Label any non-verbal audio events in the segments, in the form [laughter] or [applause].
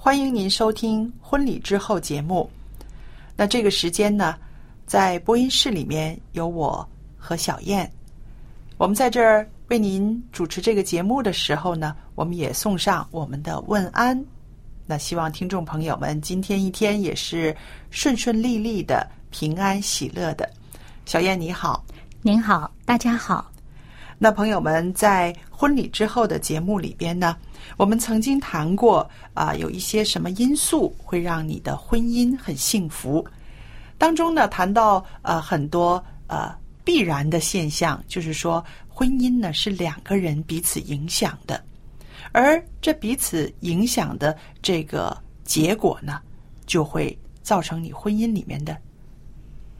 欢迎您收听《婚礼之后》节目。那这个时间呢，在播音室里面有我和小燕，我们在这儿为您主持这个节目的时候呢，我们也送上我们的问安。那希望听众朋友们今天一天也是顺顺利利的、平安喜乐的。小燕你好，您好，大家好。那朋友们，在婚礼之后的节目里边呢，我们曾经谈过啊、有一些什么因素会让你的婚姻很幸福。当中呢，谈到呃很多呃必然的现象，就是说婚姻呢是两个人彼此影响的，而这彼此影响的这个结果呢，就会造成你婚姻里面的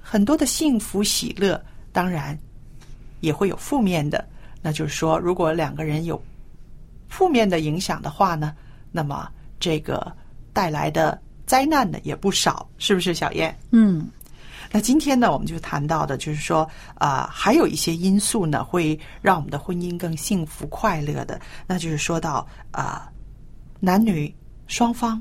很多的幸福喜乐。当然，也会有负面的，那就是说，如果两个人有负面的影响的话呢，那么这个带来的灾难呢也不少，是不是，小燕？嗯，那今天呢，我们就谈到的，就是说，啊、还有一些因素呢，会让我们的婚姻更幸福快乐的，那就是说到啊、男女双方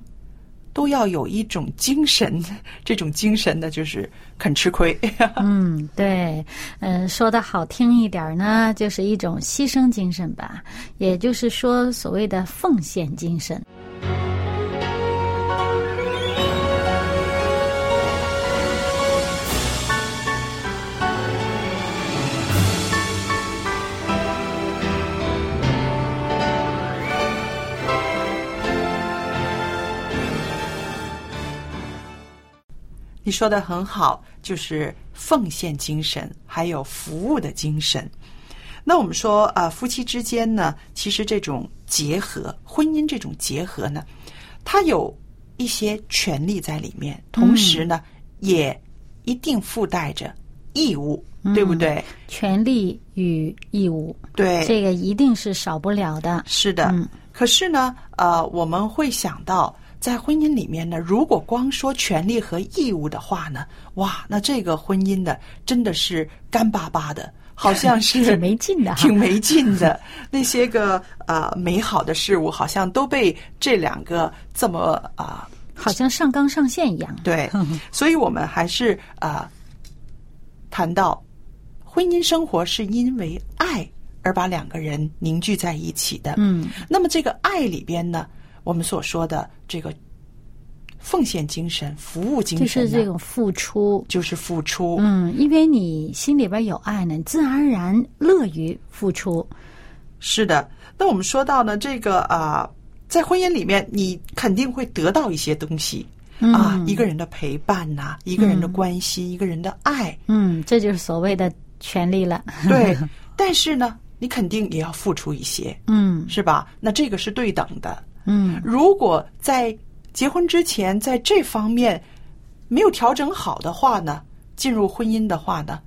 都要有一种精神，这种精神呢，就是肯吃亏。[laughs] 嗯，对，嗯、说的好听一点呢，就是一种牺牲精神吧，也就是说，所谓的奉献精神。你说的很好，就是奉献精神，还有服务的精神。那我们说，呃，夫妻之间呢，其实这种结合，婚姻这种结合呢，它有一些权利在里面，同时呢，也一定附带着义务，对不对？权利与义务，对，这个一定是少不了的。是的。嗯可是呢，呃，我们会想到，在婚姻里面呢，如果光说权利和义务的话呢，哇，那这个婚姻呢，真的是干巴巴的，[laughs] 好像是挺没劲的挺没劲的。那些个呃美好的事物，好像都被这两个这么啊、好像上纲上线一样。对，[laughs] 所以我们还是啊、谈到婚姻生活是因为爱而把两个人凝聚在一起的。嗯，那么这个爱里边呢，我们所说的这个奉献精神、服务精神就，是这种付出。就是付出。嗯，因为你心里边有爱呢，你自然而然乐于付出。是的。那我们说到呢，这个啊、在婚姻里面，你肯定会得到一些东西。啊，一个人的陪伴呐、一个人的关心，一个人的爱，嗯，这就是所谓的权利了。对。[laughs] 但是呢，你肯定也要付出一些，嗯是吧？那这个是对等的。嗯，如果在结婚之前在这方面没有调整好的话呢，进入婚姻的话呢，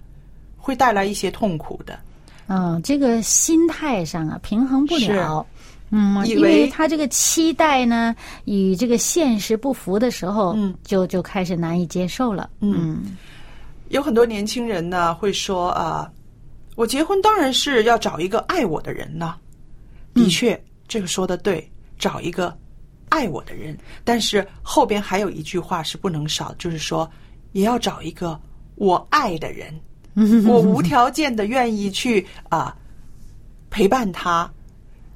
会带来一些痛苦的。嗯，这个心态上啊平衡不了。嗯，因为为他这个期待呢与这个现实不符的时候，嗯，就就开始难以接受了。嗯有很多年轻人呢会说啊、我结婚当然是要找一个爱我的人呢。的确，这个说的对，找一个爱我的人。但是后边还有一句话是不能少，就是说也要找一个我爱的人，[laughs] 我无条件的愿意去啊、陪伴他，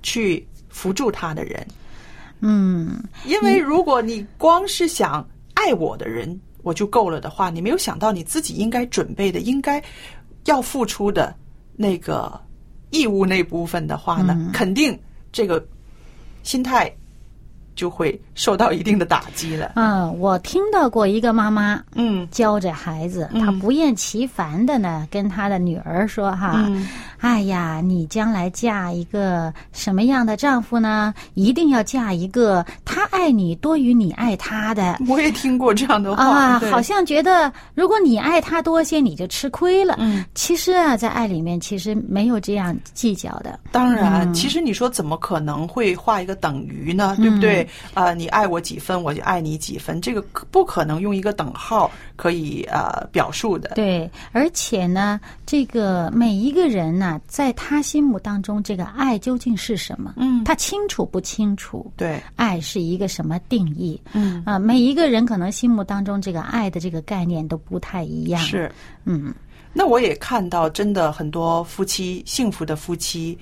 去扶助他的人。嗯，因为如果你光是想爱我的人我就够了的话，你没有想到你自己应该准备的、应该要付出的那个义务那部分的话呢，肯定这个心态就会受到一定的打击了。嗯，我听到过一个妈妈嗯教着孩子，嗯她不厌其烦的呢跟她的女儿说哈。嗯哎呀，你将来嫁一个什么样的丈夫呢？一定要嫁一个他爱你多于你爱他的。我也听过这样的话，啊，好像觉得如果你爱他多些，你就吃亏了。嗯，其实啊，在爱里面其实没有这样计较的。当然，嗯其实你说怎么可能会画一个等于呢？对不对？啊、你爱我几分，我就爱你几分，这个不可能用一个等号可以呃表述的。对，而且呢，这个每一个人呢、在他心目当中，这个爱究竟是什么？嗯他清楚不清楚？对，爱是一个什么定义？嗯，啊，每一个人可能心目当中这个爱的这个概念都不太一样。，是。嗯那我也看到，真的很多夫妻幸福的夫妻，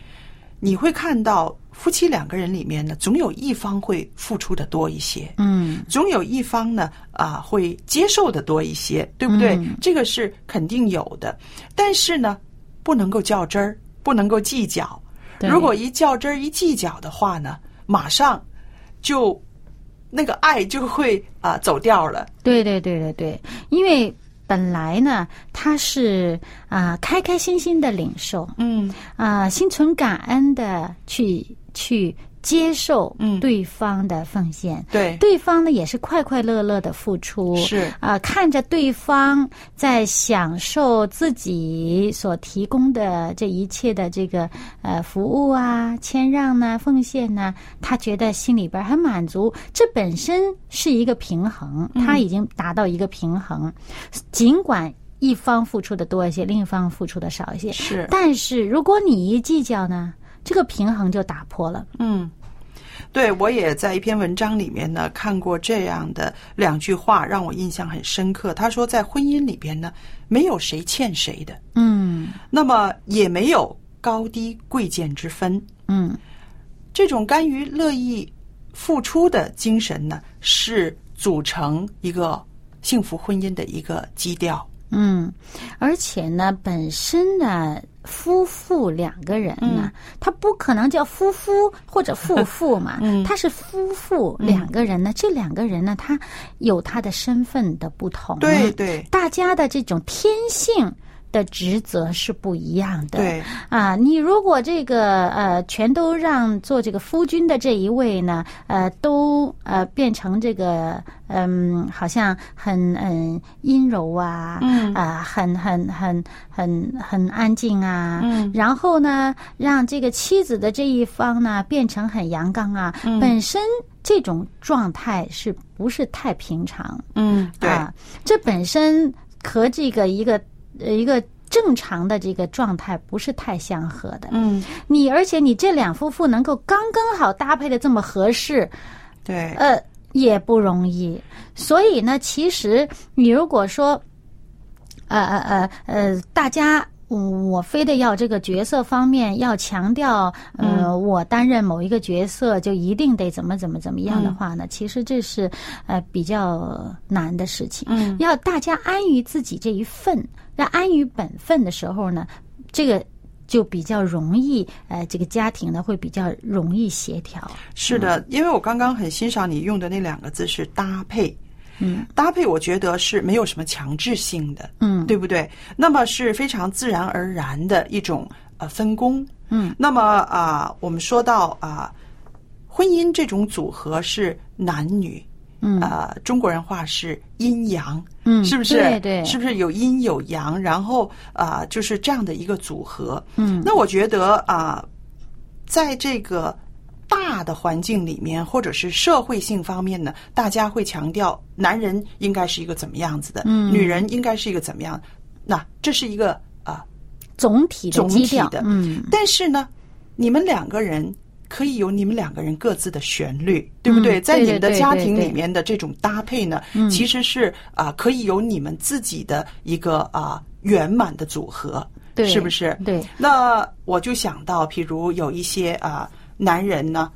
你会看到夫妻两个人里面呢，总有一方会付出的多一些，嗯。总有一方呢啊会接受的多一些，对不对？嗯。这个是肯定有的，但是呢，不能够较真儿，不能够计较。如果一较真儿、一计较的话呢，马上就那个爱就会啊走掉了。对对对对对，因为本来呢，他是啊、开开心心的领受，嗯。啊、心存感恩的去去接受嗯对方的奉献，对，对方呢也是快快乐乐的付出，是啊、看着对方在享受自己所提供的这一切的这个呃服务啊、谦让呢、奉献呢，他觉得心里边很满足。这本身是一个平衡，他已经达到一个平衡，尽管。一方付出的多一些，另一方付出的少一些。是但是如果你一计较呢，这个平衡就打破了。嗯，对，我也在一篇文章里面呢看过这样的两句话，让我印象很深刻。他说，在婚姻里边呢，没有谁欠谁的，嗯那么也没有高低贵贱之分。嗯这种甘于乐意付出的精神呢，是组成一个幸福婚姻的一个基调。嗯，而且呢，本身呢，夫妇两个人呢，他不可能叫夫夫或者夫妇嘛，[laughs] 嗯。他是夫妇两个人呢，这两个人呢，他有他的身份的不同，对对。大家的这种天性。的职责是不一样的，对。啊，你如果这个呃全都让做这个夫君的这一位呢，呃，都呃变成这个嗯，好像很嗯阴柔啊，嗯。啊，很很很很很安静啊，嗯。然后呢，让这个妻子的这一方呢变成很阳刚啊，嗯。本身这种状态是不是太平常？嗯，对，啊，这本身和这个一个呃一个正常的这个状态不是太相合的。嗯，你而且你这两夫妇能够刚刚好搭配的这么合适，对，呃，也不容易。所以呢，其实你如果说，呃呃呃呃，大家。嗯我非得要这个角色方面要强调，呃，我担任某一个角色就一定得怎么怎么怎么样的话呢？其实这是呃比较难的事情。嗯要大家安于自己这一份，要安于本分的时候呢，这个就比较容易，呃，这个家庭呢会比较容易协调。是的，因为我刚刚很欣赏你用的那两个字是搭配。嗯搭配，我觉得是没有什么强制性的，嗯对不对？那么是非常自然而然的一种呃分工。嗯那么啊、我们说到啊、婚姻这种组合是男女，嗯啊、中国人话是阴阳，嗯是不是？对对是不是有阴有阳？然后啊、就是这样的一个组合。嗯那我觉得啊、在这个大的环境里面，或者是社会性方面呢，大家会强调男人应该是一个怎么样子的，嗯女人应该是一个怎么样。那这是一个啊、总体的总体的，嗯，但是呢，你们两个人可以有你们两个人各自的旋律，对不对？在你们的家庭里面的这种搭配呢，其实是啊、可以有你们自己的一个啊、圆满的组合，对是不是？对。那我就想到，譬如有一些啊、男人呢。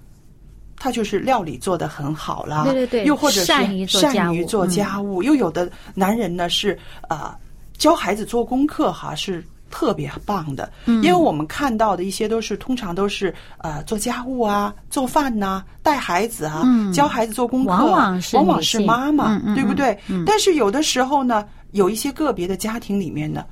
他就是料理做得很好啦，对对对又或者是善于做家务善于做家务，又有的男人呢是啊、教孩子做功课哈是特别棒的，嗯。因为我们看到的一些都是通常都是呃做家务啊、做饭呐、带孩子啊、教孩子做功课，嗯往往是往往是妈妈，对不对？但是有的时候呢，有一些个别的家庭里面呢，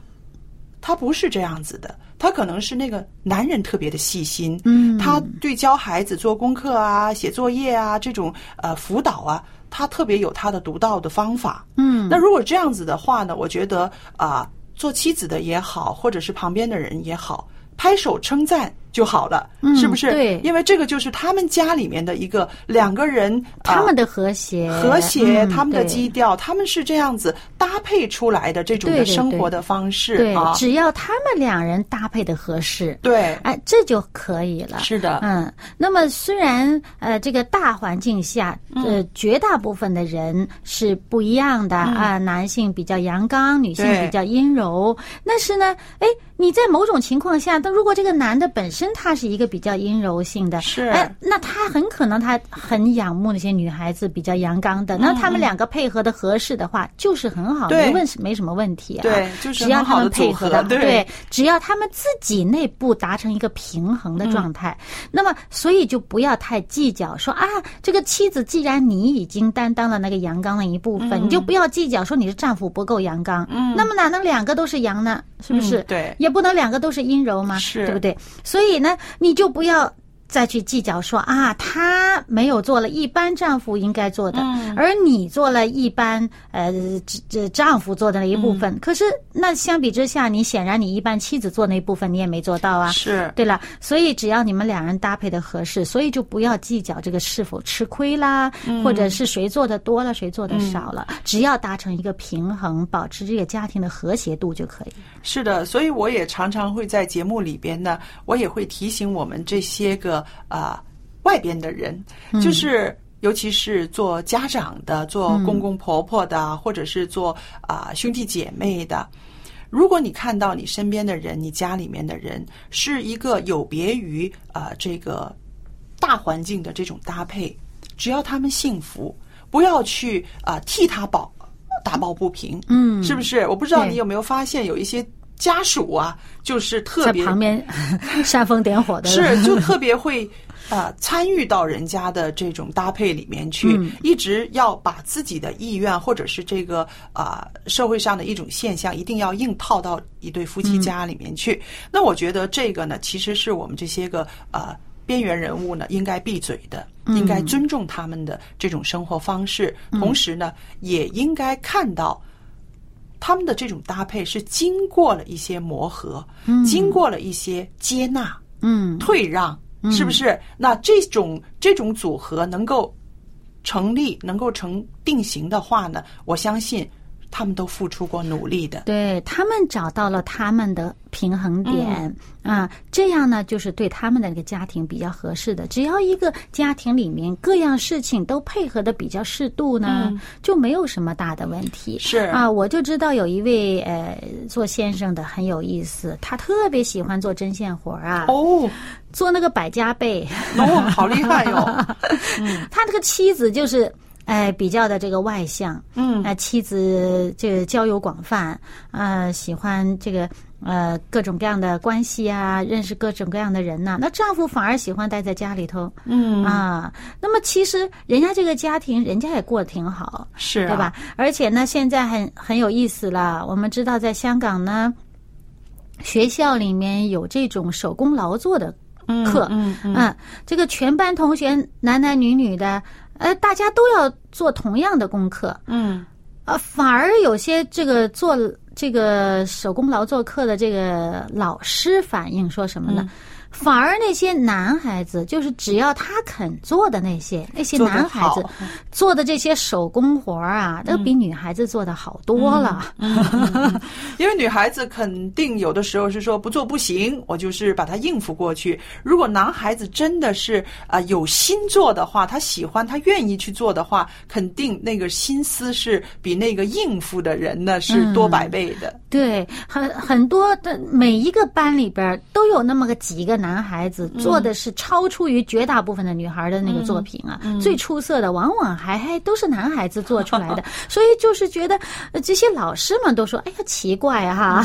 他不是这样子的，他可能是那个男人特别的细心，嗯。他对教孩子做功课啊、写作业啊这种呃辅导啊，他特别有他的独到的方法。嗯，那如果这样子的话呢，我觉得啊、做妻子的也好，或者是旁边的人也好，拍手称赞就好了，嗯是不是？对。因为这个就是他们家里面的一个两个人啊他们的和谐，和谐，嗯他们的基调，他们是这样子搭配出来的这种的生活的方式对啊，，只要他们两人搭配的合适，对，哎，这就可以了。是的，嗯，那么虽然呃，这个大环境下，呃，嗯绝大部分的人是不一样的啊、男性比较阳刚，女性比较阴柔。但是呢，哎，你在某种情况下，但如果这个男的本身他是一个比较阴柔性的，是。哎，那他很可能他很仰慕那些女孩子比较阳刚的，那他们两个配合的合适的话，就是很好，没问没什么问题啊。对就是只要他们配合对。只要他们自己内部达成一个平衡的状态，那么所以就不要太计较说啊，这个妻子既然你已经担当了那个阳刚的一部分，你就不要计较说你是丈夫不够阳刚，嗯，那么哪能两个都是阳呢？是不是？嗯对。也不能两个都是阴柔嘛，是。对不对？所以呢，你就不要。再去计较说啊，他没有做了一般丈夫应该做的，嗯而你做了一般呃这这丈夫做的那一部嗯分。可是那相比之下，你显然你一般妻子做那一部分你也没做到啊。是对了，所以只要你们两人搭配的合适，所以就不要计较这个是否吃亏啦，嗯或者是谁做的多了，谁做的少了，只要达成一个平衡，保持这个家庭的和谐度就可以。是的，所以我也常常会在节目里边呢，我也会提醒我们这些个啊、外边的人，就是尤其是做家长的、做公公婆婆的，或者是做啊、兄弟姐妹的。如果你看到你身边的人、你家里面的人是一个有别于啊、这个大环境的这种搭配，只要他们幸福，不要去啊、替他抱打抱不平，嗯是不是？我不知道你有没有发现有一些家属啊，就是特在别旁边 [laughs] 煽风点火的，是就特别会呃参与到人家的这种搭配里面去，嗯。一直要把自己的意愿或者是这个啊、社会上的一种现象，一定要硬套到一对夫妻家里面去。那我觉得这个呢，其实是我们这些个呃边缘人物呢应该闭嘴的。应该尊重他们的这种生活方式，同时呢，也应该看到他们的这种搭配是经过了一些磨合，经过了一些接纳，嗯，退让，是不是？那这种这种组合能够成立，能够成定型的话呢，我相信他们都付出过努力的。对他们找到了他们的平衡点、啊，这样呢，就是对他们的那个家庭比较合适的。只要一个家庭里面各样事情都配合的比较适度呢，就没有什么大的问题。是啊，我就知道有一位呃做先生的很有意思，他特别喜欢做针线活儿啊，哦，做那个百家被。哦，好厉害哟、[laughs] 他这个妻子就是。哎，比较的这个外向，嗯呃，妻子这个交友广泛，呃，喜欢这个呃各种各样的关系啊，认识各种各样的人呐、那丈夫反而喜欢待在家里头，嗯啊，那么其实人家这个家庭，人家也过得挺好，是、啊、对吧？？而且呢，现在很很有意思了。我们知道，在香港呢，学校里面有这种手工劳作的课，嗯嗯这个全班同学男男女女的，呃，大家都要做同样的功课，嗯。呃，反而有些这个做这个手工劳作课的这个老师反映说什么呢？反而那些男孩子，就是只要他肯做的那些那些男孩子做的这些手工活儿啊，都比女孩子做的好多了。[laughs] 因为女孩子肯定有的时候是说不做不行，我就是把它应付过去。如果男孩子真的是啊、呃有心做的话，他喜欢，他愿意去做的话，肯定那个心思是比那个应付的人呢是多百倍的。对，很很多的每一个班里边都有那么个几个男孩子做的是超出于绝大部分的女孩的那个作品啊，最出色的往往还还都是男孩子做出来的，[laughs] 所以就是觉得呃这些老师们都说，哎呀奇怪哈、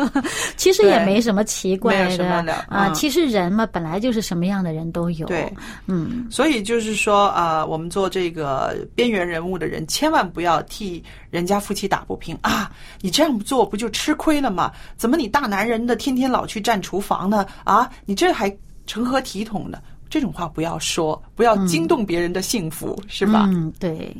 [laughs] 其实也没什么奇怪的。了啊，嗯。其实人嘛本来就是什么样的人都有，对，嗯，所以就是说，呃，我们做这个边缘人物的人，千万不要替人家夫妻打不平。啊！你这样做不就吃亏了吗？怎么你大男人的天天老去占厨房呢？啊，你这还成何体统呢？这种话不要说，不要惊动别人的幸福，是吧？嗯，对。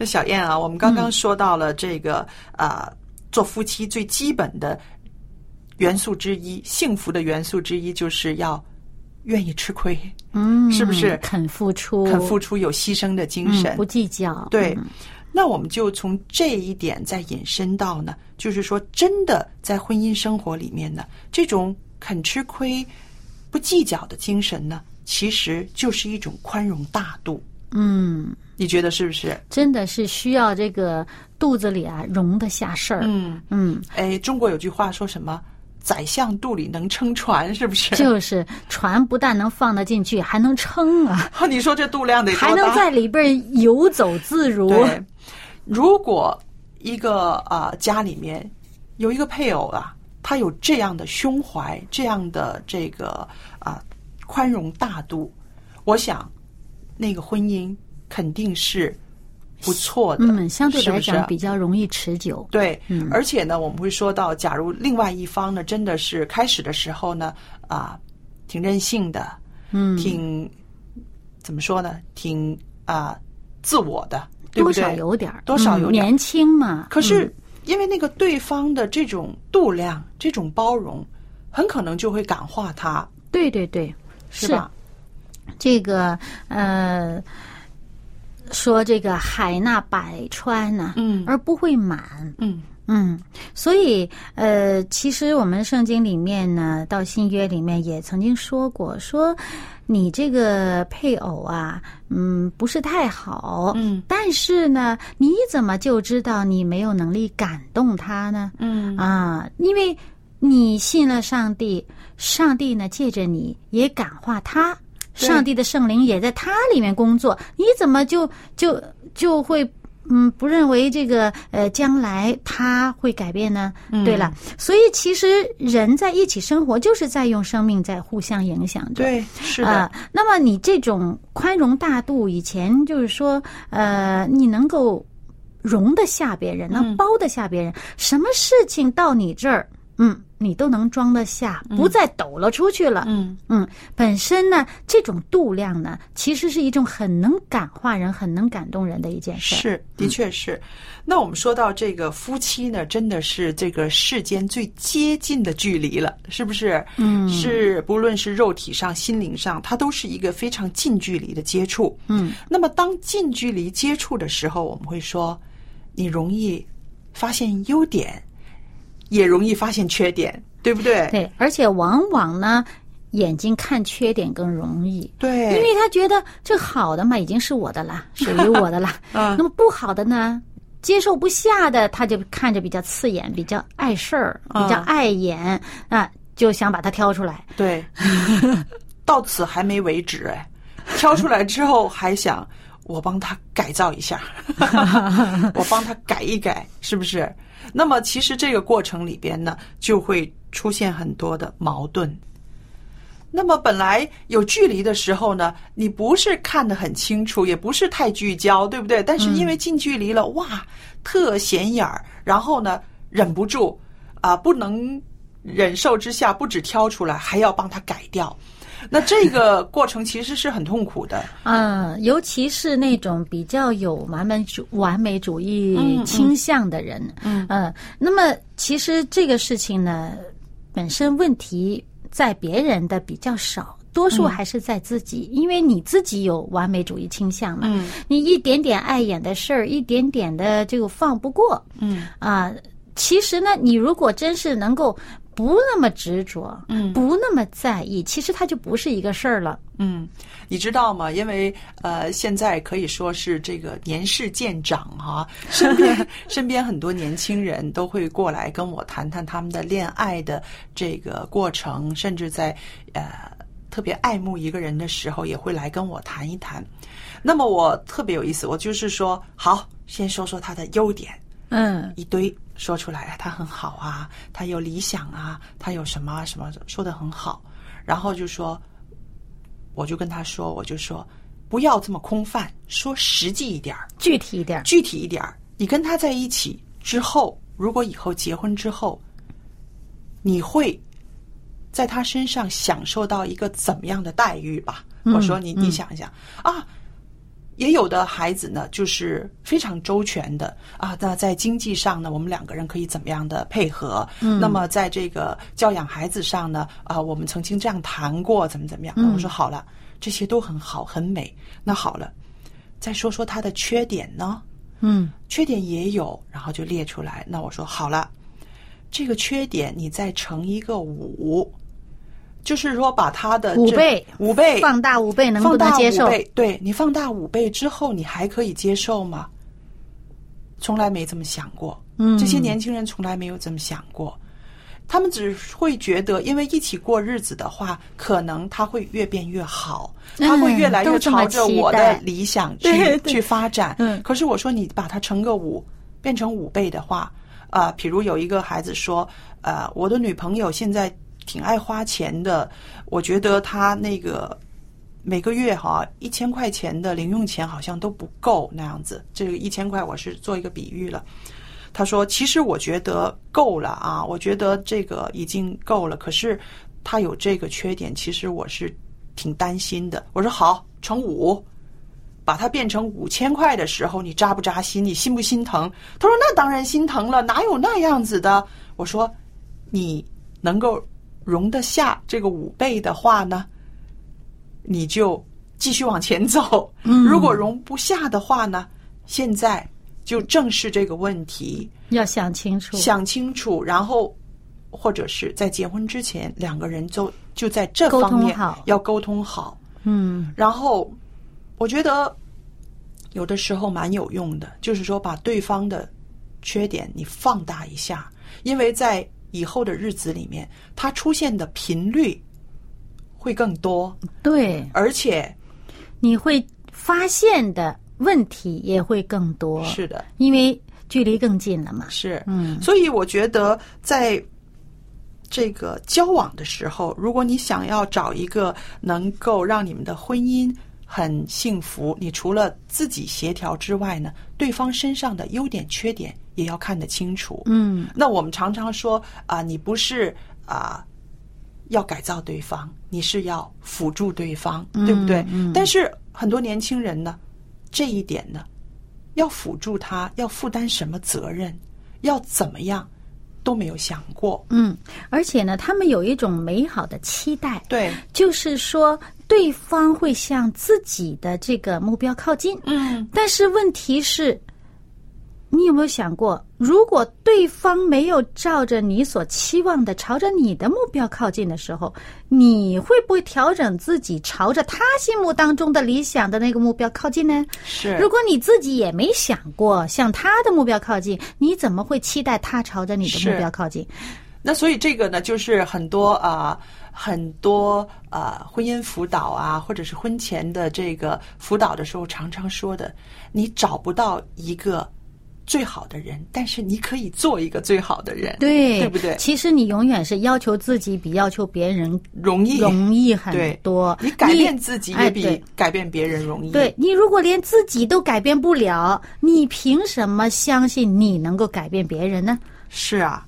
那小燕啊，我们刚刚说到了这个啊、呃做夫妻最基本的元素之一，幸福的元素之一就是要愿意吃亏，嗯，是不是肯付出，肯付出，有牺牲的精神，嗯，不计较，对嗯，那我们就从这一点再引申到呢，就是说，真的在婚姻生活里面呢，这种肯吃亏、不计较的精神呢，其实就是一种宽容大度。嗯，你觉得是不是？真的是需要这个肚子里啊容得下事儿，嗯，嗯，哎，中国有句话说什么？宰相肚里能撑船，是不是？就是船不但能放得进去，还能撑啊，你说这肚量得？还能在里边游走自如。对，如果一个啊、家里面有一个配偶啊，他有这样的胸怀，这样的这个啊、宽容大度，我想那个婚姻肯定是不错的。嗯，相对来讲比较容易持久。对，嗯而且呢，我们会说到，假如另外一方呢，真的是开始的时候呢，啊、挺任性的，嗯，挺怎么说呢，挺啊、自我的，对不对？多少有点多少有点嗯年轻嘛。可是嗯因为那个对方的这种度量、这种包容，很可能就会感化他，对对对，是吧？这个呃，说这个海纳百川呐、嗯。而不会满。嗯。嗯，所以呃，其实我们圣经里面呢，到新约里面也曾经说过，说你这个配偶啊，嗯，不是太好，嗯，但是呢，你怎么就知道你没有能力感动他呢？嗯。啊，因为你信了上帝，上帝呢借着你也感化他，对上帝的圣灵也在他里面工作，你怎么就就就会嗯不认为这个呃将来他会改变呢？嗯对了，所以其实人在一起生活，就是在用生命在互相影响着。对，是的，啊、那么你这种宽容大度，以前就是说，呃，你能够容得下别人，能包得下别人，什么事情到你这儿，嗯，你都能装得下，不再抖了出去了。嗯嗯，本身呢，这种度量呢，其实是一种很能感化人、很能感动人的一件事儿。是，的确是。那我们说到这个夫妻呢，真的是这个世间最接近的距离了，是不是？嗯是，不论是肉体上、心灵上，它都是一个非常近距离的接触。嗯，那么当近距离接触的时候，我们会说，你容易发现优点，也容易发现缺点，对不对？对，而且往往呢，眼睛看缺点更容易。对，因为他觉得这好的嘛，已经是我的了，[laughs] 属于我的了。嗯那么不好的呢，接受不下的，他就看着比较刺眼，比较碍事儿，嗯比较碍眼啊，就想把它挑出来。对，[laughs] 到此还没为止哎，挑出来之后还想我帮他改造一下，[laughs] 我帮他改一改，是不是？那么其实这个过程里边呢，就会出现很多的矛盾。那么本来有距离的时候呢，你不是看得很清楚，也不是太聚焦，对不对？但是因为近距离了，哇，特显眼儿，然后呢，忍不住啊，不能忍受之下，不止挑出来，还要帮他改掉。[laughs] 那这个过程其实是很痛苦的。嗯，[laughs] 尤其是那种比较有完美主完美主义倾向的人，嗯，呃，那么其实这个事情呢，本身问题在别人的比较少。多数还是在自己，因为你自己有完美主义倾向嘛。嗯，你一点点碍眼的事儿，一点点的就放不过。嗯啊，其实呢，你如果真是能够不那么执着，嗯不那么在意，其实它就不是一个事儿了。嗯，你知道吗？因为呃，现在可以说是这个年事渐长哈、[laughs] 身边身边很多年轻人都会过来跟我谈谈他们的恋爱的这个过程，甚至在呃特别爱慕一个人的时候，也会来跟我谈一谈。那么我特别有意思，我就是说，好，先说说他的优点，嗯一堆说出来，他很好啊，他有理想啊，他有什么啊什么说的很好，然后就说，我就跟他说，我就说，不要这么空泛，说实际一点儿，具体一点儿。具体一点儿。你跟他在一起之后，如果以后结婚之后，你会在他身上享受到一个怎么样的待遇吧？嗯我说你你想一想啊。也有的孩子呢，就是非常周全的啊。那在经济上呢，我们两个人可以怎么样的配合？嗯，那么在这个教养孩子上呢，啊，我们曾经这样谈过，怎么怎么样？我说好了，这些都很好，很美。那好了，再说说他的缺点呢？嗯缺点也有，然后就列出来。那我说好了，这个缺点你再乘一个五，就是说把他的五倍五倍放大五倍能不放大能接受对你放大五倍之后，你还可以接受吗？从来没这么想过。嗯这些年轻人从来没有这么想过。他们只会觉得，因为一起过日子的话，可能他会越变越好，嗯他会越来越朝着我的理想去去发展。嗯可是我说你把它乘个五，变成五倍的话，啊，比如有一个孩子说，呃，我的女朋友现在挺爱花钱的，我觉得他那个每个月哈一千块钱的零用钱好像都不够那样子。这个一千块我是做一个比喻了。他说：“其实我觉得够了啊，我觉得这个已经够了。可是他有这个缺点，其实我是挺担心的。”我说：“好，乘五，把它变成五千块的时候，你扎不扎心？你心不心疼？”他说：“那当然心疼了，哪有那样子的？”我说：“你能够容得下这个五倍的话呢，你就继续往前走。如果容不下的话呢，现在就正视这个问题，要想清楚。想清楚，然后或者是在结婚之前，两个人就就在这方面要沟通好。嗯然后我觉得有的时候蛮有用的，就是说把对方的缺点你放大一下，因为在以后的日子里面，它出现的频率会更多，对，而且你会发现的问题也会更多。是的，因为距离更近了嘛。是，嗯所以我觉得在这个交往的时候，如果你想要找一个能够让你们的婚姻很幸福，你除了自己协调之外呢，对方身上的优点缺点也要看得清楚。嗯那我们常常说啊、你不是啊、要改造对方，你是要辅助对方，对不对？嗯但是很多年轻人呢，这一点呢，要辅助他，要负担什么责任，要怎么样，都没有想过。嗯，而且呢，他们有一种美好的期待，对，就是说对方会向自己的这个目标靠近。嗯，但是问题是，你有没有想过，如果对方没有照着你所期望的朝着你的目标靠近的时候，你会不会调整自己，朝着他心目当中的理想的那个目标靠近呢？是如果你自己也没想过向他的目标靠近，你怎么会期待他朝着你的目标靠近？那所以这个呢，就是很多啊、很多啊、婚姻辅导啊，或者是婚前的这个辅导的时候，常常说的，你找不到一个最好的人，但是你可以做一个最好的人，对，对不对？其实你永远是要求自己比要求别人容易，容易很多。你改变自己哎也比改变别人容易。对你如果连自己都改变不了，你凭什么相信你能够改变别人呢？是啊。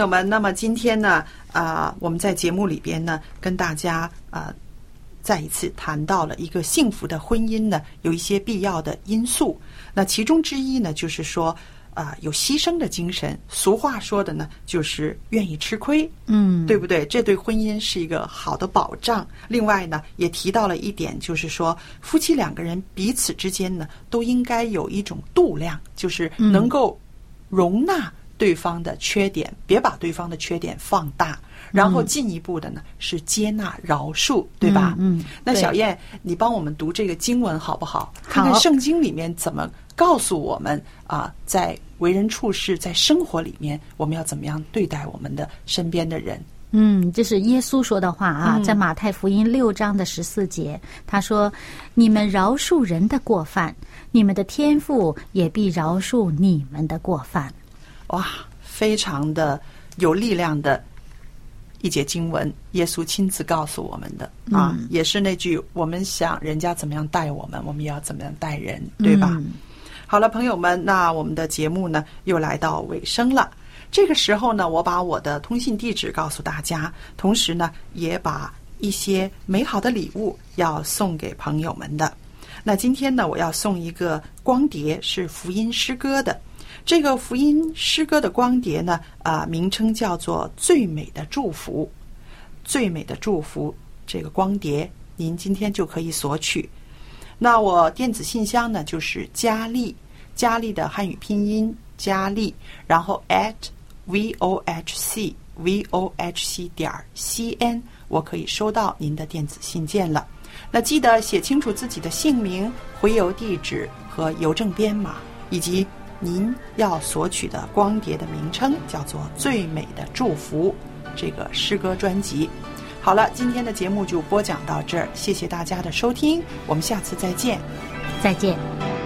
友们，那么今天呢，啊、我们在节目里边呢，跟大家啊、再一次谈到了一个幸福的婚姻呢，有一些必要的因素。那其中之一呢，就是说啊、有牺牲的精神。俗话说的呢，就是愿意吃亏，嗯，对不对？这对婚姻是一个好的保障。另外呢，也提到了一点，就是说夫妻两个人彼此之间呢，都应该有一种度量，就是能够容纳对方的缺点，别把对方的缺点放大。然后进一步的呢是接纳饶恕，对吧？嗯嗯那小燕，你帮我们读这个经文好不好？看看圣经里面怎么告诉我们啊，在为人处事，在生活里面，我们要怎么样对待我们的身边的人？嗯，这是耶稣说的话啊，嗯在马太福音六章的十四节，他说：“你们饶恕人的过犯，你们的天父也必饶恕你们的过犯。哇，非常的有力量的一节经文，耶稣亲自告诉我们的啊，嗯也是那句我们想人家怎么样待我们，我们也要怎么样待人，对吧？嗯好了，朋友们，那我们的节目呢又来到尾声了。这个时候呢，我把我的通信地址告诉大家，同时呢，也把一些美好的礼物要送给朋友们的。那今天呢，我要送一个光碟，是福音诗歌的。这个福音诗歌的光碟呢，啊、名称叫做《最美的祝福》。最美的祝福这个光碟，您今天就可以索取。那我电子信箱呢，就是佳丽，佳丽的汉语拼音佳丽，然后 at v o h c v o h c 点 c n，我可以收到您的电子信件了。那记得写清楚自己的姓名、回邮地址和邮政编码，以及您要索取的光碟的名称，叫做《最美的祝福》这个诗歌专辑。好了，今天的节目就播讲到这儿，谢谢大家的收听，我们下次再见。再见。